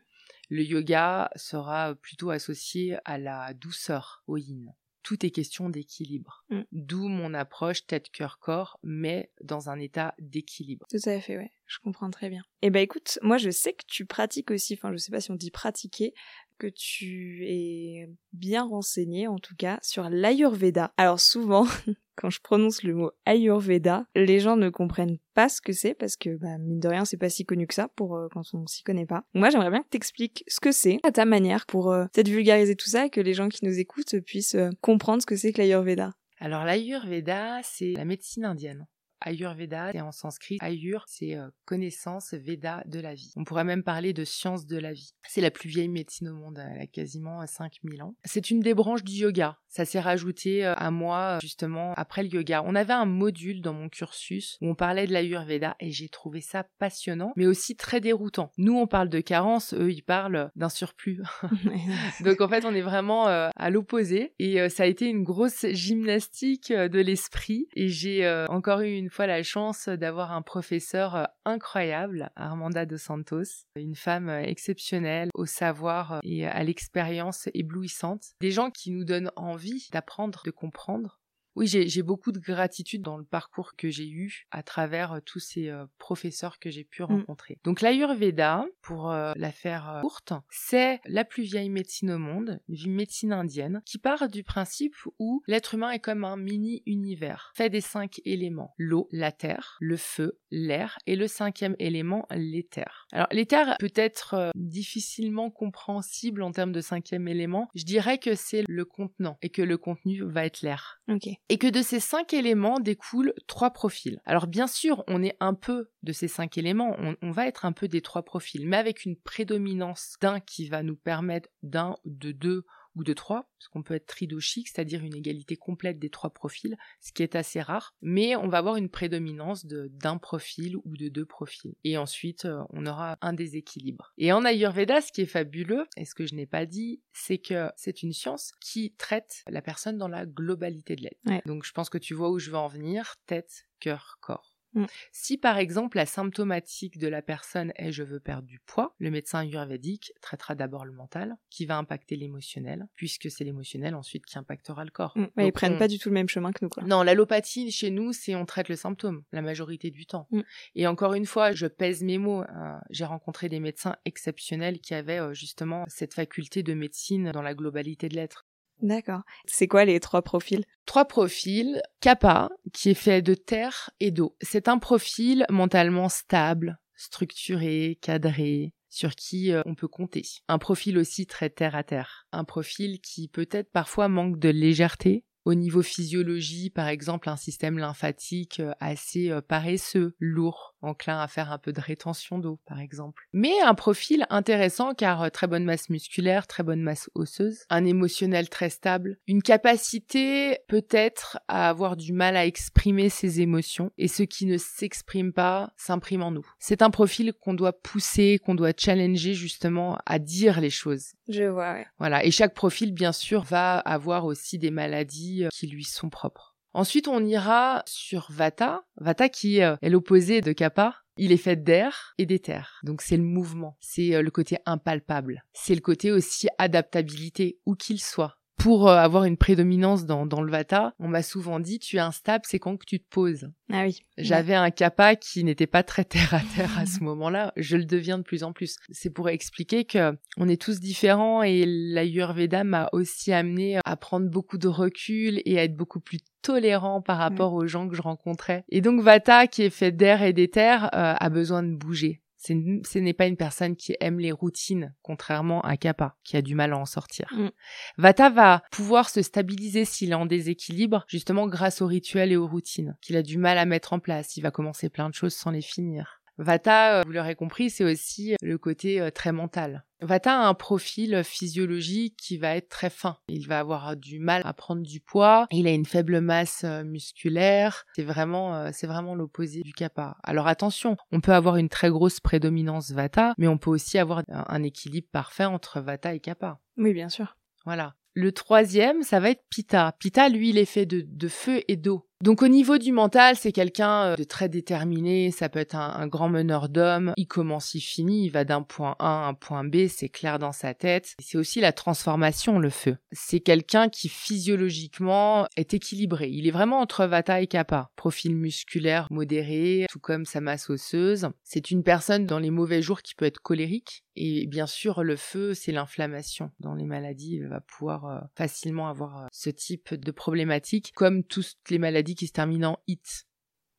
Le yoga sera plutôt associé à la douceur, au yin tout est question d'équilibre. Mm. D'où mon approche tête, cœur, corps, mais dans un état d'équilibre. Tout à fait, ouais. Je comprends très bien. Eh ben écoute, moi je sais que tu pratiques aussi, enfin je sais pas si on dit pratiquer, que tu es bien renseigné en tout cas sur l'Ayurveda. Alors souvent, quand je prononce le mot Ayurveda, les gens ne comprennent pas ce que c'est parce que bah, mine de rien c'est pas si connu que ça pour euh, quand on s'y connaît pas. Moi j'aimerais bien que t'expliques ce que c'est à ta manière pour euh, peut-être vulgariser tout ça et que les gens qui nous écoutent puissent euh, comprendre ce que c'est que l'Ayurveda. Alors l'Ayurveda, c'est la médecine indienne. Ayurveda, c'est en sanskrit. Ayur, c'est euh, connaissance, Veda de la vie. On pourrait même parler de science de la vie. C'est la plus vieille médecine au monde, elle a quasiment 5000 ans. C'est une des branches du yoga. Ça s'est rajouté euh, à moi, justement, après le yoga. On avait un module dans mon cursus où on parlait de l'Ayurveda et j'ai trouvé ça passionnant, mais aussi très déroutant. Nous, on parle de carence, eux, ils parlent d'un surplus. Donc en fait, on est vraiment euh, à l'opposé et euh, ça a été une grosse gymnastique euh, de l'esprit et j'ai euh, encore eu une fois la chance d'avoir un professeur euh, incroyable, Armanda de Santos, une femme euh, exceptionnelle au savoir euh, et à l'expérience éblouissante, des gens qui nous donnent envie d'apprendre, de comprendre. Oui, j'ai beaucoup de gratitude dans le parcours que j'ai eu à travers euh, tous ces euh, professeurs que j'ai pu rencontrer. Donc l'Ayurveda, pour euh, la faire courte, c'est la plus vieille médecine au monde, une médecine indienne, qui part du principe où l'être humain est comme un mini-univers, fait des cinq éléments. L'eau, la terre, le feu, l'air et le cinquième élément, l'éther. Alors l'éther peut être euh, difficilement compréhensible en termes de cinquième élément. Je dirais que c'est le contenant et que le contenu va être l'air ok. Et que de ces cinq éléments découlent trois profils. Alors bien sûr, on est un peu de ces cinq éléments, on, va être un peu des trois profils, mais avec une prédominance d'un qui va nous permettre d'un, de deux ou de trois, parce qu'on peut être tridoshique, c'est-à-dire une égalité complète des trois profils, ce qui est assez rare, mais on va avoir une prédominance de d'un profil ou de deux profils. Et ensuite, euh, on aura un déséquilibre. Et en Ayurveda, ce qui est fabuleux, et ce que je n'ai pas dit, c'est que c'est une science qui traite la personne dans la globalité de l'être. Ouais. Donc je pense que tu vois où je veux en venir, tête, cœur, corps. Mm. Si par exemple la symptomatique de la personne est je veux perdre du poids, le médecin ayurvédique traitera d'abord le mental, qui va impacter l'émotionnel, puisque c'est l'émotionnel ensuite qui impactera le corps. Mm. Ouais, ils Donc, prennent on- pas du tout le même chemin que nous, quoi. non, l'allopathie chez nous, c'est on traite le symptôme la majorité du temps. Mm. Et encore une fois, je pèse mes mots. euh, J'ai rencontré des médecins exceptionnels qui avaient euh, justement cette faculté de médecine dans la globalité de l'être. D'accord. C'est quoi les trois profils? Trois profils. Kappa, qui est fait de terre et d'eau. C'est un profil mentalement stable, structuré, cadré, sur qui euh, on peut compter. Un profil aussi très terre à terre. Un profil qui peut-être parfois manque de légèreté, au niveau physiologie, par exemple, un système lymphatique euh, assez euh, paresseux, lourd, enclin à faire un peu de rétention d'eau, par exemple. Mais un profil intéressant car euh, très bonne masse musculaire, très bonne masse osseuse, un émotionnel très stable, une capacité peut-être à avoir du mal à exprimer ses émotions et ce qui ne s'exprime pas s'imprime en nous. C'est un profil qu'on doit pousser, qu'on doit challenger justement à dire les choses. Je vois, ouais. Voilà. Et chaque profil, bien sûr, va avoir aussi des maladies euh, qui lui sont propres. Ensuite, on ira sur Vata. Vata qui euh, est l'opposé de Kappa. Il est fait d'air et d'éther. Donc c'est le mouvement, c'est euh, le côté impalpable. C'est le côté aussi adaptabilité, où qu'il soit pour euh, avoir une prédominance dans, dans le Vata, on m'a souvent dit tu es instable, c'est quand que tu te poses. Ah oui. J'avais un kappa qui n'était pas très terre à terre à ce moment-là. Je le deviens de plus en plus. C'est pour expliquer que on est tous différents et l'Ayurveda m'a aussi amené à prendre beaucoup de recul et à être beaucoup plus tolérant par rapport aux gens que je rencontrais. Et donc Vata, qui est fait d'air et d'éther, euh, a besoin de bouger ce n'est pas une personne qui aime les routines, contrairement à Kappa, qui a du mal à en sortir. Mm. Vata va pouvoir se stabiliser s'il est en déséquilibre, justement grâce aux rituels et aux routines, qu'il a du mal à mettre en place. Il va commencer plein de choses sans les finir. Vata, euh, vous l'aurez compris, c'est aussi le côté euh, très mental. Vata a un profil physiologique qui va être très fin. Il va avoir du mal à prendre du poids. Il a une faible masse euh, musculaire. C'est vraiment, c'est vraiment l'opposé du Kappa. Alors attention, on peut avoir une très grosse prédominance Vata, mais on peut aussi avoir un équilibre parfait entre Vata et Kappa. Oui, bien sûr. Voilà. Le troisième, ça va être Pitta. Pitta, lui, il est fait de, de feu et d'eau. Donc au niveau du mental, c'est quelqu'un euh, de très déterminé, ça peut être un, grand meneur d'hommes, il commence, il finit, il va d'un point A à un point B, c'est clair dans sa tête. C'est aussi la transformation, le feu. C'est quelqu'un qui physiologiquement est équilibré, il est vraiment entre Vata et Kappa. Profil musculaire modéré, tout comme sa masse osseuse. C'est une personne dans les mauvais jours qui peut être colérique, et bien sûr, le feu, c'est l'inflammation. Dans les maladies, il va pouvoir euh, facilement avoir euh, ce type de problématique, comme toutes les maladies qui se terminent en it,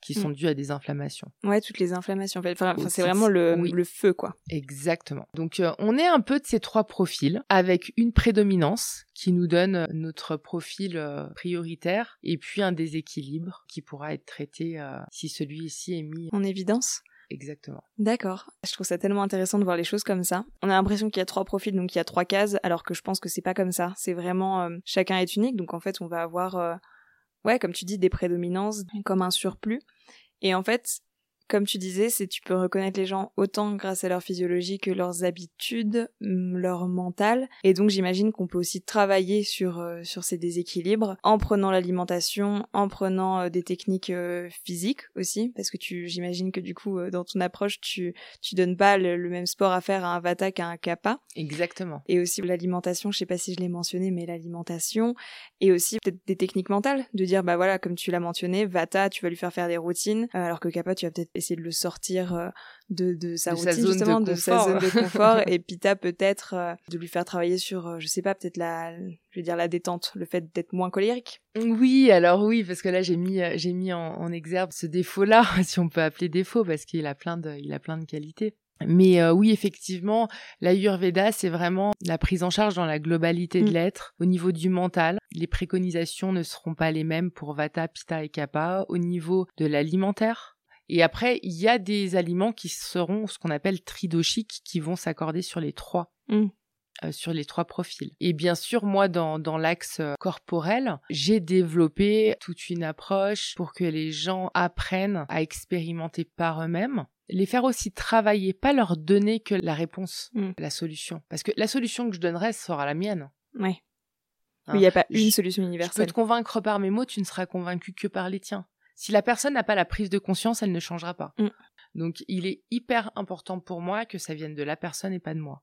qui sont mm. dues à des inflammations. Ouais, toutes les inflammations. Enfin, c'est vraiment le, le, feu, quoi. Exactement. Donc, euh, on est un peu de ces trois profils avec une prédominance qui nous donne notre profil euh, prioritaire et puis un déséquilibre qui pourra être traité si celui-ci est mis en évidence. Exactement. D'accord. Je trouve ça tellement intéressant de voir les choses comme ça. On a l'impression qu'il y a trois profils, donc il y a trois cases, alors que je pense que c'est pas comme ça. C'est vraiment chacun est unique, donc en fait on va avoir ouais, comme tu dis, des prédominances, comme un surplus. Et en fait, comme tu disais, c'est tu peux reconnaître les gens autant grâce à leur physiologie que leurs habitudes, leur mental. Et donc j'imagine qu'on peut aussi travailler sur euh, sur ces déséquilibres en prenant l'alimentation, en prenant euh, des techniques euh, physiques aussi, parce que tu j'imagine que du coup dans ton approche tu tu donnes pas le, même sport à faire à un Vata qu'à un Kappa. Exactement. Et aussi l'alimentation, je sais pas si je l'ai mentionné, mais l'alimentation et aussi peut-être des techniques mentales, de dire bah voilà comme tu l'as mentionné, Vata tu vas lui faire faire des routines, alors que Kappa tu vas peut-être essayer de le sortir euh, de, de sa routine, justement, de, sa zone de confort. et Pita, peut-être, euh, de lui faire travailler sur, euh, je sais pas, peut-être la, je veux dire, la détente, le fait d'être moins colérique. Oui, alors oui, parce que là, j'ai mis, j'ai mis en, exergue ce défaut-là, si on peut appeler défaut, parce qu'il a plein de, il a plein de qualités. Mais oui, effectivement, l'Ayurveda, c'est vraiment la prise en charge dans la globalité de mm. l'être. Au niveau du mental, les préconisations ne seront pas les mêmes pour Vata, Pitta et Kapha. Au niveau de l'alimentaire, et après, il y a des aliments qui seront ce qu'on appelle tridoshiques, qui vont s'accorder sur les trois. Mm. Euh, sur les trois profils. Et bien sûr, moi, dans, dans l'axe euh, corporel, j'ai développé toute une approche pour que les gens apprennent à expérimenter par eux-mêmes les faire aussi travailler, pas leur donner que la réponse, mm. la solution. Parce que la solution que je donnerai sera la mienne. Oui. Hein? il n'y a pas une solution universelle. Je peux te convaincre par mes mots, tu ne seras convaincu que par les tiens. Si la personne n'a pas la prise de conscience, elle ne changera pas. Mm. Donc il est hyper important pour moi que ça vienne de la personne et pas de moi.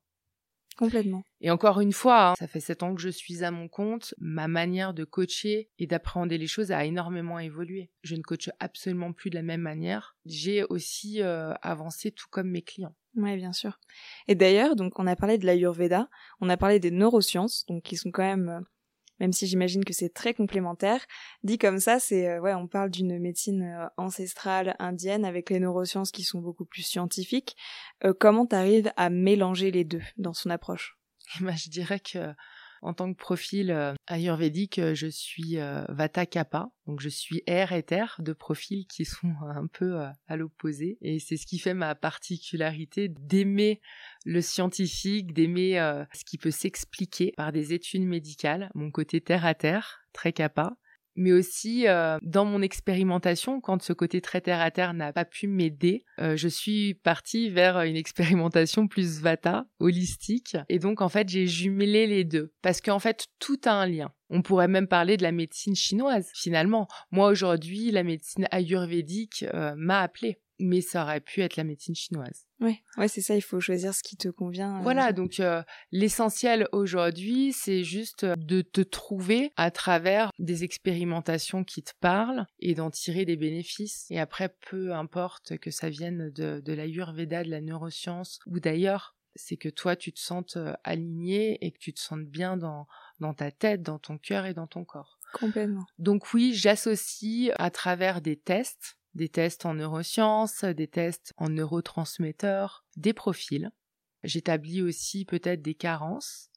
Complètement. Et encore une fois, hein, ça fait sept ans que je suis à mon compte, ma manière de coacher et d'appréhender les choses a énormément évolué. Je ne coache absolument plus de la même manière. J'ai aussi euh, avancé tout comme mes clients. Oui, bien sûr. Et d'ailleurs, donc on a parlé de l'Ayurveda, on a parlé des neurosciences, donc qui sont quand même euh, même si j'imagine que c'est très complémentaire. Dit comme ça, c'est ouais, on parle d'une médecine ancestrale indienne avec les neurosciences qui sont beaucoup plus scientifiques. comment tu arrives à mélanger les deux dans son approche? Bah, je dirais que en tant que profil euh, ayurvédique, euh, je suis euh, Vata Kappa, donc je suis air et terre, de profils qui sont un peu à l'opposé. Et c'est ce qui fait ma particularité d'aimer le scientifique, d'aimer ce qui peut s'expliquer par des études médicales, mon côté terre à terre, très Kappa, mais aussi euh, dans mon expérimentation, quand ce côté très terre à terre n'a pas pu m'aider, euh, je suis partie vers une expérimentation plus vata, holistique, et donc en fait j'ai jumelé les deux, parce qu'en fait tout a un lien. On pourrait même parler de la médecine chinoise, finalement. Moi aujourd'hui, la médecine ayurvédique euh, m'a appelée mais ça aurait pu être la médecine chinoise. Oui, ouais, c'est ça, il faut choisir ce qui te convient. Euh, voilà, donc euh, l'essentiel aujourd'hui, c'est juste euh, de te trouver à travers des expérimentations qui te parlent et d'en tirer des bénéfices. Et après, peu importe que ça vienne de, de l'ayurveda, de la neuroscience ou d'ailleurs, c'est que toi, tu te sentes aligné et que tu te sentes bien dans, dans ta tête, dans ton cœur et dans ton corps. Complètement. Donc oui, j'associe à travers des tests des tests en neurosciences, des tests en neurotransmetteurs, des profils. J'établis aussi peut-être des carences.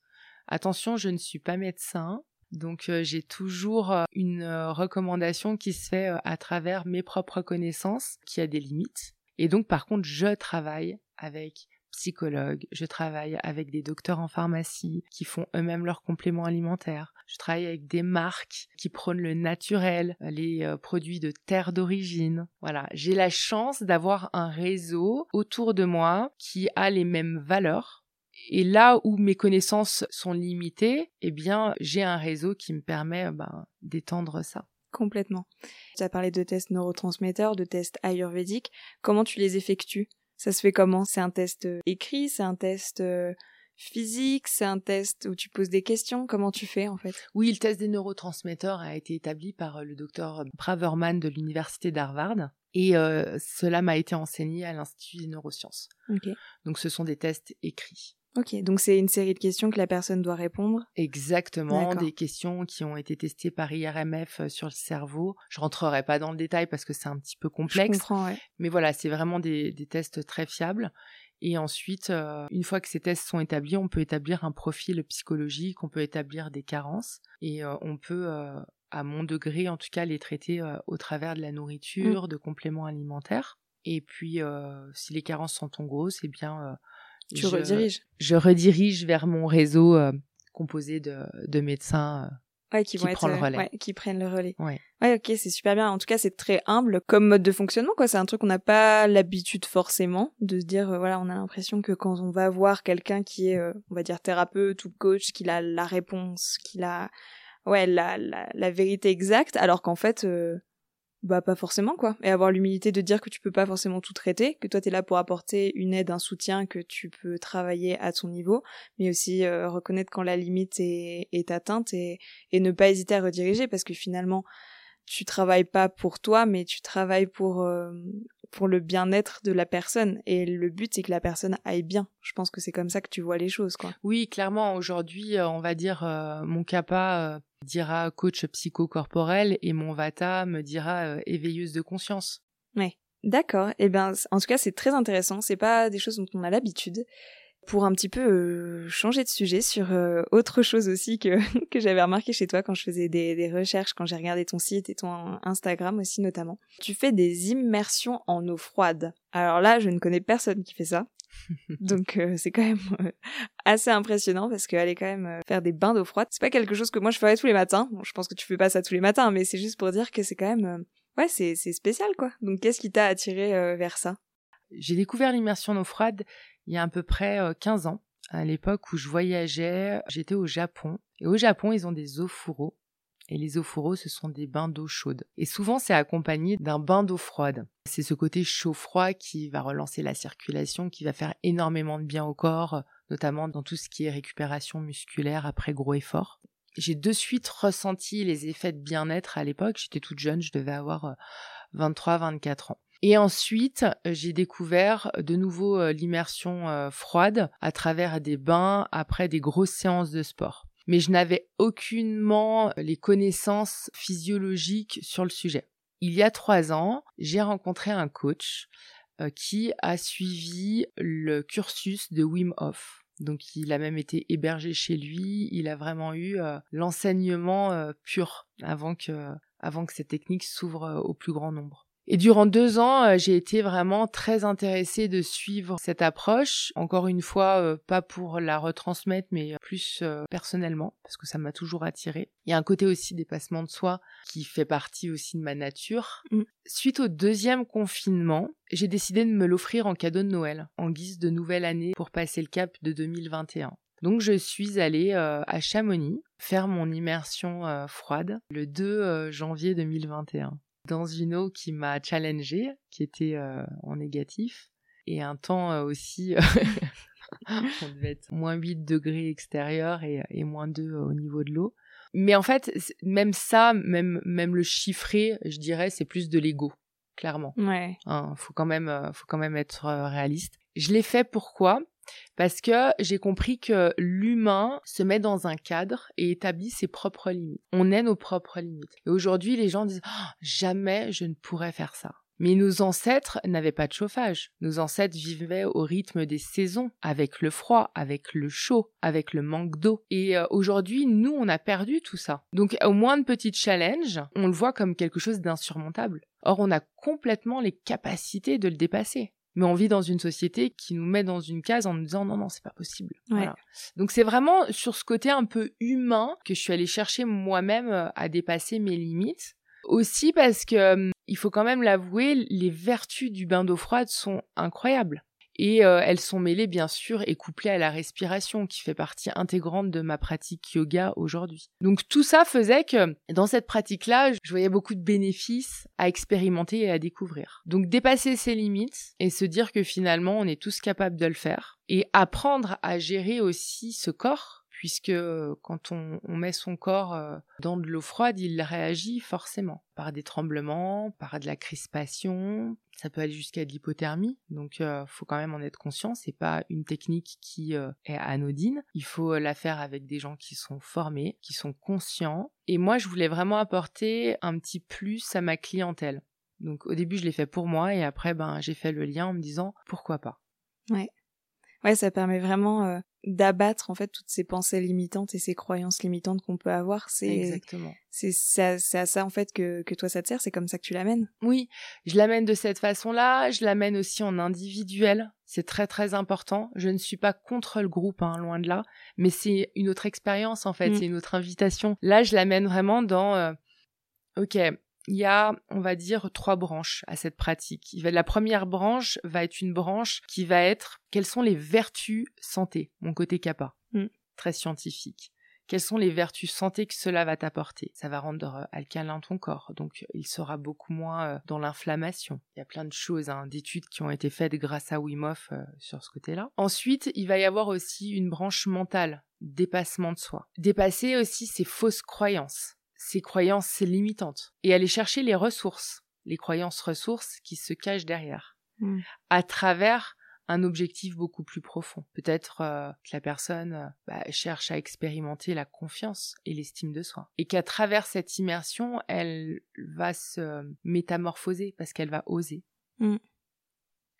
Attention, je ne suis pas médecin, donc euh, j'ai toujours euh, une euh, recommandation qui se fait à travers mes propres connaissances, qui a des limites. Et donc par contre, je travaille avec psychologue, je travaille avec des docteurs en pharmacie qui font eux-mêmes leurs compléments alimentaires. Je travaille avec des marques qui prônent le naturel, les euh, produits de terre d'origine. Voilà, j'ai la chance d'avoir un réseau autour de moi qui a les mêmes valeurs. Et là où mes connaissances sont limitées, eh bien, j'ai un réseau qui me permet ben, d'étendre ça. Complètement. Tu as parlé de tests neurotransmetteurs, de tests ayurvédiques. Comment tu les effectues? Ça se fait comment? C'est un test euh, écrit C'est un test euh, physique C'est un test où tu poses des questions? Comment tu fais en fait? Oui, le test des neurotransmetteurs a été établi par euh, le docteur Braverman de l'université d'Harvard. Et cela m'a été enseigné à l'Institut des neurosciences. Donc ce sont des tests écrits. Ok, donc c'est une série de questions que la personne doit répondre. Exactement, des questions qui ont été testées par IRMF euh, sur le cerveau. Je rentrerai pas dans le détail parce que c'est un petit peu complexe. Je comprends, ouais. Mais voilà, c'est vraiment des, tests très fiables. Et ensuite, euh, une fois que ces tests sont établis, on peut établir un profil psychologique, on peut établir des carences et euh, on peut, à mon degré en tout cas, les traiter au travers de la nourriture, mmh. de compléments alimentaires. Et puis, si les carences sont en gros, c'est bien tu je, rediriges Je redirige vers mon réseau euh, composé de, de médecins euh, qui, vont être, le relais. Ouais, qui prennent le relais. Ouais. ouais ok, c'est super bien. En tout cas, c'est très humble comme mode de fonctionnement. quoi. C'est un truc qu'on n'a pas l'habitude forcément de se dire. Euh, voilà, on a l'impression que quand on va voir quelqu'un qui est, on va dire thérapeute ou coach, qu'il a la réponse, qu'il a ouais la, la, la vérité exacte, alors qu'en fait, bah pas forcément quoi. Et avoir l'humilité de dire que tu peux pas forcément tout traiter, que toi t'es là pour apporter une aide, un soutien, que tu peux travailler à ton niveau, mais aussi euh, reconnaître quand la limite est, atteinte et, et ne pas hésiter à rediriger parce que finalement tu travailles pas pour toi, mais tu travailles pour euh, pour le bien-être de la personne. Et le but c'est que la personne aille bien. Je pense que c'est comme ça que tu vois les choses, quoi. Oui, clairement. Aujourd'hui, euh, on va dire mon capa dira coach psychocorporel et mon vata me dira euh, éveilleuse de conscience. Ouais. D'accord. Eh ben, en tout cas, c'est très intéressant. C'est pas des choses dont on a l'habitude. Pour un petit peu euh, changer de sujet sur euh, autre chose aussi que, que j'avais remarqué chez toi quand je faisais des, des recherches, quand j'ai regardé ton site et ton Instagram aussi notamment. Tu fais des immersions en eau froide. Alors là, je ne connais personne qui fait ça. Donc euh, c'est quand même assez impressionnant parce qu'aller quand même faire des bains d'eau froide, c'est pas quelque chose que moi je ferais tous les matins. Bon, je pense que tu fais pas ça tous les matins, mais c'est juste pour dire que c'est quand même ouais, c'est c'est spécial quoi. Donc qu'est-ce qui t'a attiré vers ça? J'ai découvert l'immersion en eau froide il y a à peu près 15 ans. À l'époque où je voyageais, j'étais au Japon. Et au Japon, ils ont des eaux fourreaux et les fourreaux, ce sont des bains d'eau chaude. Et souvent, c'est accompagné d'un bain d'eau froide. C'est ce côté chaud-froid qui va relancer la circulation, qui va faire énormément de bien au corps, notamment dans tout ce qui est récupération musculaire après gros efforts. J'ai de suite ressenti les effets de bien-être à l'époque. J'étais toute jeune, je devais avoir 23-24 euh, ans. Et ensuite, j'ai découvert de nouveau euh, l'immersion euh, froide à travers des bains après des grosses séances de sport. mais je n'avais aucunement les connaissances physiologiques sur le sujet. Il y a trois ans, j'ai rencontré un coach euh, qui a suivi le cursus de Wim Hof. Donc il a même été hébergé chez lui, il a vraiment eu euh, l'enseignement euh, pur avant que, avant que cette technique s'ouvre au plus grand nombre. Et durant deux ans, euh, j'ai été vraiment très intéressée de suivre cette approche. Encore une fois, euh, pas pour la retransmettre, mais plus euh, personnellement, parce que ça m'a toujours attirée. Il y a un côté aussi dépassement de soi qui fait partie aussi de ma nature. Mm. Suite au deuxième confinement, j'ai décidé de me l'offrir en cadeau de Noël, en guise de nouvelle année pour passer le cap de 2021. Donc je suis allée à Chamonix faire mon immersion froide le 2 janvier 2021 dans une eau qui m'a challengée, qui était euh, en négatif, et un temps euh, aussi, on devait être moins 8 degrés extérieur et, moins 2 euh, au niveau de l'eau. Mais en fait, même ça, même, même le chiffrer, je dirais, c'est plus de l'ego, clairement. Ouais. Hein, faut quand même, faut quand même être réaliste. Je l'ai fait pourquoi? Parce que j'ai compris que l'humain se met dans un cadre et établit ses propres limites. On est nos propres limites. Et aujourd'hui, les gens disent oh, jamais je ne pourrais faire ça. Mais nos ancêtres n'avaient pas de chauffage. Nos ancêtres vivaient au rythme des saisons, avec le froid, avec le chaud, avec le manque d'eau. Et euh, aujourd'hui, nous, on a perdu tout ça. Donc, au moins de petits challenges, on le voit comme quelque chose d'insurmontable. Or, on a complètement les capacités de le dépasser mais on vit dans une société qui nous met dans une case en nous disant non non c'est pas possible. Donc c'est vraiment sur ce côté un peu humain que je suis allée chercher moi-même euh, à dépasser mes limites. Aussi parce que euh, il faut quand même l'avouer, les vertus du bain d'eau froide sont incroyables. Et euh, elles sont mêlées, bien sûr, et couplées à la respiration, qui fait partie intégrante de ma pratique yoga aujourd'hui. Donc tout ça faisait que dans cette pratique-là, je voyais beaucoup de bénéfices à expérimenter et à découvrir. Donc dépasser ses limites et se dire que finalement, on est tous capables de le faire. Et apprendre à gérer aussi ce corps puisque quand on, met son corps dans de l'eau froide, il réagit forcément par des tremblements, par de la crispation, ça peut aller jusqu'à de l'hypothermie, donc il faut quand même en être conscient, c'est pas une technique qui est anodine, il faut la faire avec des gens qui sont formés, qui sont conscients, et moi je voulais vraiment apporter un petit plus à ma clientèle. Donc au début je l'ai fait pour moi et après ben j'ai fait le lien en me disant pourquoi pas. Ouais. Ouais, ça permet vraiment d'abattre en fait toutes ces pensées limitantes et ces croyances limitantes qu'on peut avoir. C'est exactement. C'est à, ça en fait que, que toi ça te sert. C'est comme ça que tu l'amènes. Oui, je l'amène de cette façon-là. Je l'amène aussi en individuel. C'est très très important. Je ne suis pas contre le groupe, hein, loin de là. Mais c'est une autre expérience en fait. Mm. C'est une autre invitation. Là, je l'amène vraiment dans. Euh, ok, il y a, on va dire, trois branches à cette pratique. La première branche va être une branche qui va être quelles sont les vertus santé, mon côté kappa, mm. très scientifique. Quelles sont les vertus santé que cela va t'apporter? Ça va rendre alcalin ton corps, donc il sera beaucoup moins euh, dans l'inflammation. Il y a plein de choses, hein, d'études qui ont été faites grâce à Wim Hof euh, sur ce côté-là. Ensuite, il va y avoir aussi une branche mentale, dépassement de soi. Dépasser aussi ses fausses croyances ces croyances limitantes et aller chercher les ressources, les croyances ressources qui se cachent derrière, hmm. à travers un objectif beaucoup plus profond. Peut-être euh, que la personne euh, bah, cherche à expérimenter la confiance et l'estime de soi. Et qu'à travers cette immersion, elle va se métamorphoser parce qu'elle va oser. Hmm.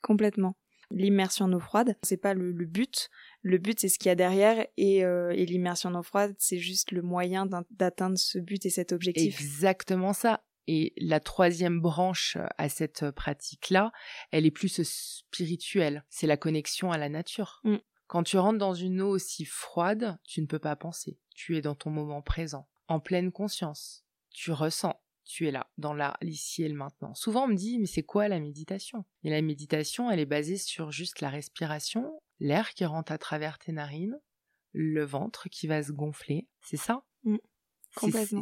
Complètement l'immersion en eau froide. C'est pas le, but. Le but, c'est ce qu'il y a derrière. Et, euh, et l'immersion en eau froide, c'est juste le moyen d'atteindre ce but et cet objectif. Exactement ça. Et la troisième branche à cette pratique-là, elle est plus spirituelle. C'est la connexion à la nature. Mm. Quand tu rentres dans une eau aussi froide, tu ne peux pas penser. Tu es dans ton moment présent, en pleine conscience. Tu ressens tu es là, dans là, l'ici et le maintenant. Souvent on me dit mais c'est quoi la méditation? Et la méditation, elle est basée sur juste la respiration, l'air qui rentre à travers tes narines, le ventre qui va se gonfler, c'est ça? Mmh.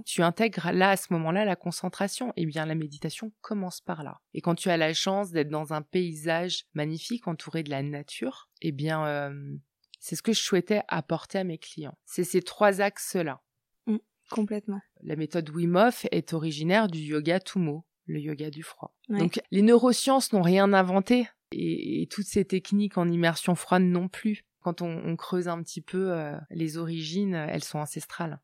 Tu intègres là à ce moment-là la concentration. Eh bien, la méditation commence par là. Et quand tu as la chance d'être dans un paysage magnifique entouré de la nature, eh bien, euh, c'est ce que je souhaitais apporter à mes clients. C'est ces trois axes-là. Complètement. La méthode Wim Hof est originaire du yoga Tumo, le yoga du froid. Donc les neurosciences n'ont rien inventé et, toutes ces techniques en immersion froide non plus. quand on, creuse un petit peu les origines, elles sont ancestrales.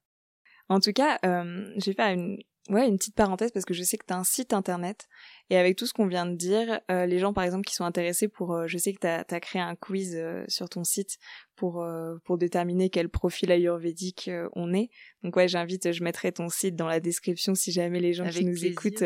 En tout cas, je vais faire une, Ouais, une petite parenthèse parce que je sais que tu as un site internet et avec tout ce qu'on vient de dire, euh, les gens par exemple qui sont intéressés pour, euh, je sais que tu as, créé un quiz euh, sur ton site pour, pour déterminer quel profil ayurvédique on est. Donc ouais, j'invite, je mettrai ton site dans la description si jamais les gens qui nous écoutent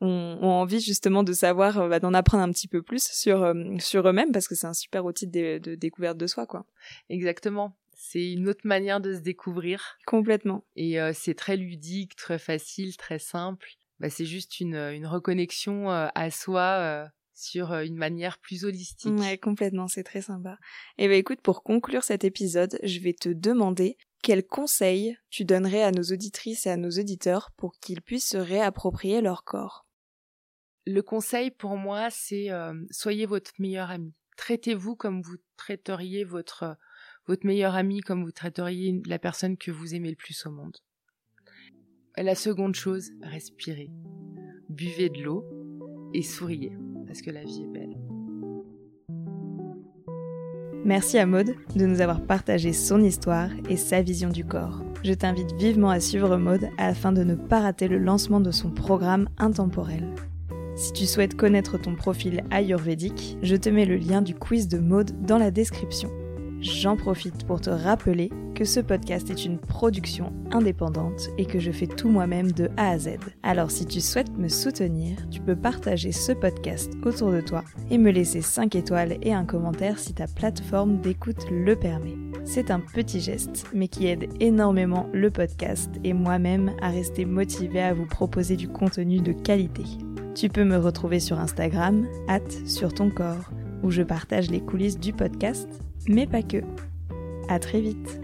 ont, ont, envie justement de savoir, bah, d'en apprendre un petit peu plus sur, sur eux-mêmes parce que c'est un super outil de, de découverte de soi quoi. Exactement c'est une autre manière de se découvrir. Complètement. Et euh, c'est très ludique, très facile, très simple. Bah, c'est juste une, une reconnexion euh, à soi euh, sur une manière plus holistique. Ouais, complètement, c'est très sympa. Et eh ben écoute, pour conclure cet épisode, je vais te demander quels conseils tu donnerais à nos auditrices et à nos auditeurs pour qu'ils puissent se réapproprier leur corps. Le conseil pour moi, c'est soyez votre meilleur ami. Traitez-vous comme vous traiteriez votre votre meilleur ami comme vous traiteriez la personne que vous aimez le plus au monde. La seconde chose, respirez. Buvez de l'eau et souriez, parce que la vie est belle. Merci à Maude de nous avoir partagé son histoire et sa vision du corps. Je t'invite vivement à suivre Maude afin de ne pas rater le lancement de son programme intemporel. Si tu souhaites connaître ton profil ayurvédique, je te mets le lien du quiz de Maude dans la description. J'en profite pour te rappeler que ce podcast est une production indépendante et que je fais tout moi-même de A à Z. Alors si tu souhaites me soutenir, tu peux partager ce podcast autour de toi et me laisser 5 étoiles et un commentaire si ta plateforme d'écoute le permet. C'est un petit geste, mais qui aide énormément le podcast et moi-même à rester motivé à vous proposer du contenu de qualité. Tu peux me retrouver sur Instagram, hâte sur ton corps, où je partage les coulisses du podcast mais pas que. À très vite